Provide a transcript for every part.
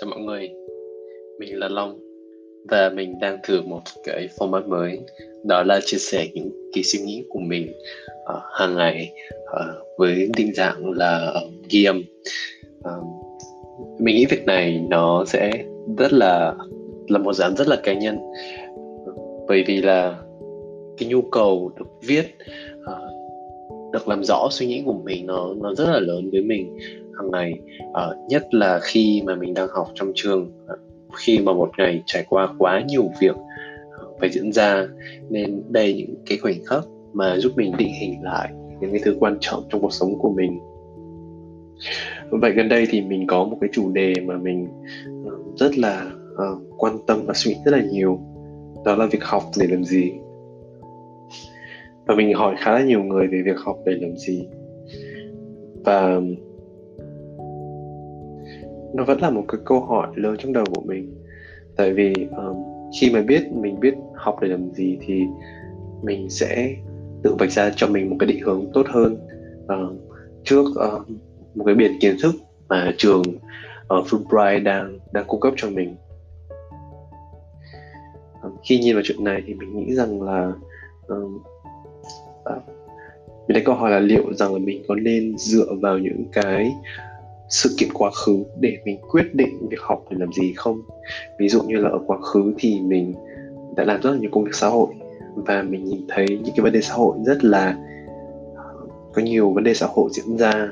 cho mọi người. Mình là Long Và mình đang thử một cái format mới. Đó là chia sẻ những cái suy nghĩ của mình uh, hàng ngày uh, Với định dạng là uh, ghi âm uh, Mình nghĩ việc này nó sẽ rất là là một dạng rất là cá nhân. Bởi vì là cái nhu cầu được viết uh, được làm rõ suy nghĩ của mình nó nó rất là lớn với mình hàng ngày. Uh, nhất là khi mà mình đang học trong trường ờ, khi mà một ngày trải qua quá nhiều việc ờ, phải diễn ra nên đây những cái khoảnh khắc mà giúp mình định hình lại những cái thứ quan trọng trong cuộc sống của mình. Vậy gần đây thì mình có một cái chủ đề mà mình rất là uh, quan tâm và suy nghĩ rất là nhiều đó là việc học để làm gì và mình hỏi khá là nhiều người về việc học để làm gì. Và nó vẫn là một cái câu hỏi lớn trong đầu của mình. Tại vì um, khi mà biết mình biết học để làm gì thì mình sẽ tự vạch ra cho mình một cái định hướng tốt hơn. Uh, trước uh, một cái biển kiến thức mà trường uh, Fulbright đang đang cung cấp cho mình. Uh, khi nhìn vào chuyện này thì mình nghĩ rằng là uh, uh, mình lấy câu hỏi là liệu rằng là mình có nên dựa vào những cái sự kiện quá khứ để mình quyết định việc học để làm gì không? Ví dụ như là ở quá khứ thì mình đã làm rất là nhiều công việc xã hội và mình nhìn thấy những cái vấn đề xã hội rất là có nhiều vấn đề xã hội diễn ra.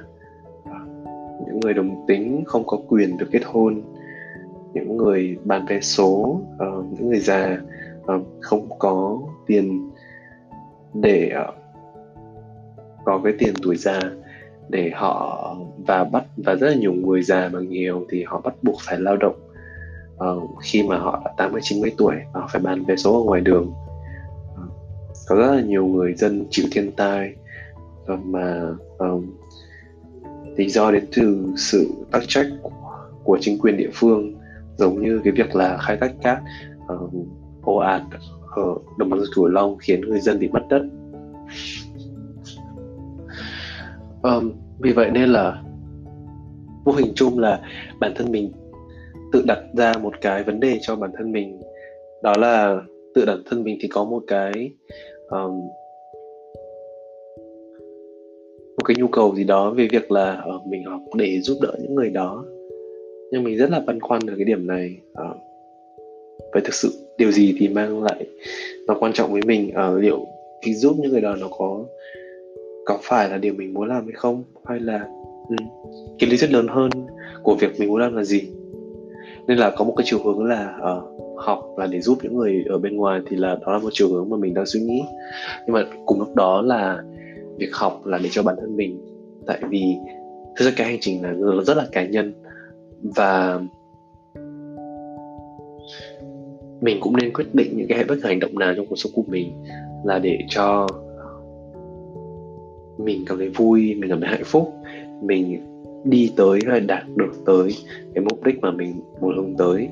Những người đồng tính không có quyền được kết hôn những người bán vé số uh, những người già uh, không có tiền để uh, có cái tiền tuổi già để họ và bắt và rất là nhiều người già mà nghèo thì họ bắt buộc phải lao động uh, khi mà họ đã 80 90 tuổi và họ phải bán vé số ở ngoài đường. Uh, có rất là nhiều người dân chịu thiên tai uh, mà ờ, um, lý do đến từ sự tắc trách của, của chính quyền địa phương giống như cái việc là khai thác cát uh, ồ ạt ở đồng bằng sông cửu long khiến người dân bị mất đất um, vì vậy nên là vô hình chung là bản thân mình tự đặt ra một cái vấn đề cho bản thân mình. Đó là tự bản thân mình thì có một cái um, một cái nhu cầu gì đó về việc là uh, mình học để giúp đỡ những người đó. Nhưng mình rất là băn khoăn ở cái điểm này uh, vậy thực sự điều gì thì mang lại nó quan trọng với mình? Uh, liệu khi giúp những người đó nó có có phải là điều mình muốn làm hay không? Hay là ừ, cái lý thuyết lớn hơn của việc mình muốn làm là gì? Nên là có một cái chiều hướng là uh, học là để giúp những người ở bên ngoài thì là đó là một chiều hướng mà mình đang suy nghĩ. Nhưng mà cùng lúc đó là việc học là để cho bản thân mình. Tại vì thực ra cái hành trình là rất là cá nhân và mình cũng nên quyết định những cái bất cứ hành động nào trong cuộc sống của mình là để cho mình cảm thấy vui mình cảm thấy hạnh phúc. Mình đi tới hay đạt được tới cái mục đích mà mình muốn hướng tới.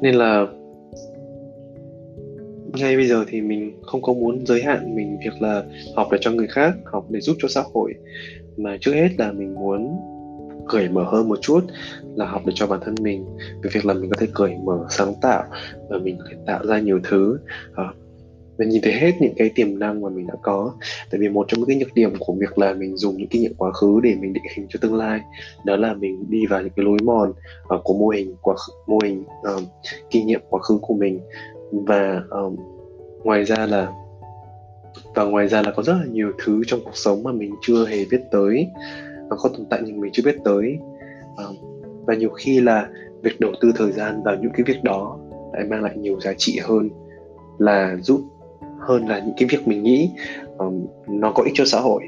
Nên là ngay bây giờ thì mình không có muốn giới hạn mình việc là học để cho người khác học để giúp cho xã hội. Mà trước hết là mình muốn cởi mở hơn một chút là học để cho bản thân mình. Về việc là mình có thể cởi mở sáng tạo và mình có thể tạo ra nhiều thứ uh, và nhìn thấy hết những cái tiềm năng mà mình đã có. Tại vì một trong những cái nhược điểm của việc là mình dùng những kinh nghiệm quá khứ để mình định hình cho tương lai đó là mình đi vào những cái lối mòn uh, của mô hình quá khứ, mô hình uh, kinh nghiệm quá khứ của mình. Và um, ngoài ra là và ngoài ra là có rất là nhiều thứ trong cuộc sống mà mình chưa hề biết tới nó có tồn tại nhưng mình chưa biết tới. Um, và nhiều khi là việc đầu tư thời gian vào những cái việc đó lại mang lại nhiều giá trị hơn là giúp hơn là những cái việc mình nghĩ um, nó có ích cho xã hội.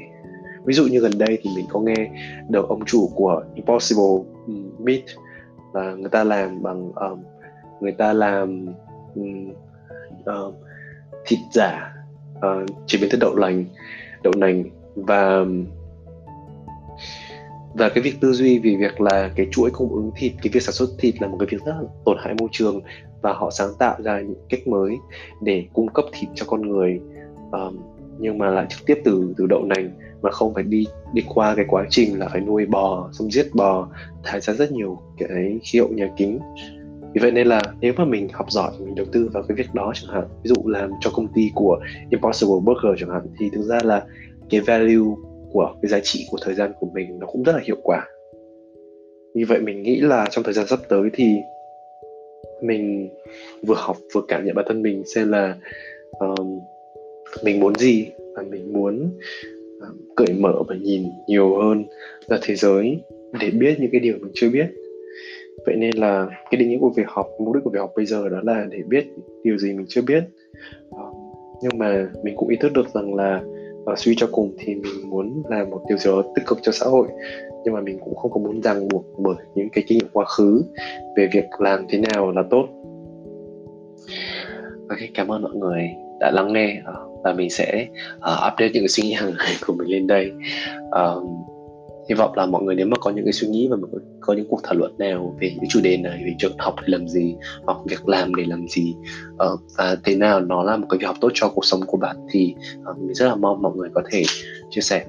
Ví dụ như gần đây thì mình có nghe được ông chủ của Impossible Meat là người ta làm bằng um, người ta làm um, uh, thịt giả uh, chế biến từ đậu lành đậu nành và và cái việc tư duy về việc là cái chuỗi cung ứng thịt cái việc sản xuất thịt là một cái việc rất là tổn hại môi trường và họ sáng tạo ra những cách mới để cung cấp thịt cho con người. Um, nhưng mà lại trực tiếp từ từ đậu nành mà không phải đi đi qua cái quá trình là phải nuôi bò xong giết bò thải ra rất nhiều cái khí hậu nhà kính. Vì vậy nên là nếu mà mình học giỏi mình đầu tư vào cái việc đó chẳng hạn ví dụ làm cho công ty của Impossible Burger chẳng hạn thì thực ra là cái value của cái giá trị của thời gian của mình nó cũng rất là hiệu quả. Vì vậy mình nghĩ là trong thời gian sắp tới thì mình vừa học vừa cảm nhận bản thân mình xem là um, mình muốn gì và mình muốn um, cởi mở và nhìn nhiều hơn ra thế giới để biết những cái điều mình chưa biết. Vậy nên là cái định nghĩa của việc học mục đích của việc học bây giờ đó là để biết điều gì mình chưa biết. Um, nhưng mà mình cũng ý thức được rằng là và suy cho cùng thì mình muốn làm một điều gì đó tích cực cho xã hội. Nhưng mà mình cũng không có muốn ràng buộc bởi những cái kinh nghiệm quá khứ về việc làm thế nào là tốt. Ok cảm ơn mọi người đã lắng nghe. Ờ, và mình sẽ uh, update những cái suy nghĩ hàng ngày của mình lên đây. Um, hy vọng là mọi người nếu mà có những cái suy nghĩ và có những cuộc thảo luận nào về những chủ đề này về trường học để làm gì hoặc việc làm để làm gì uh, và thế nào nó là một cái việc học tốt cho cuộc sống của bạn thì uh, mình rất là mong mọi người có thể chia sẻ.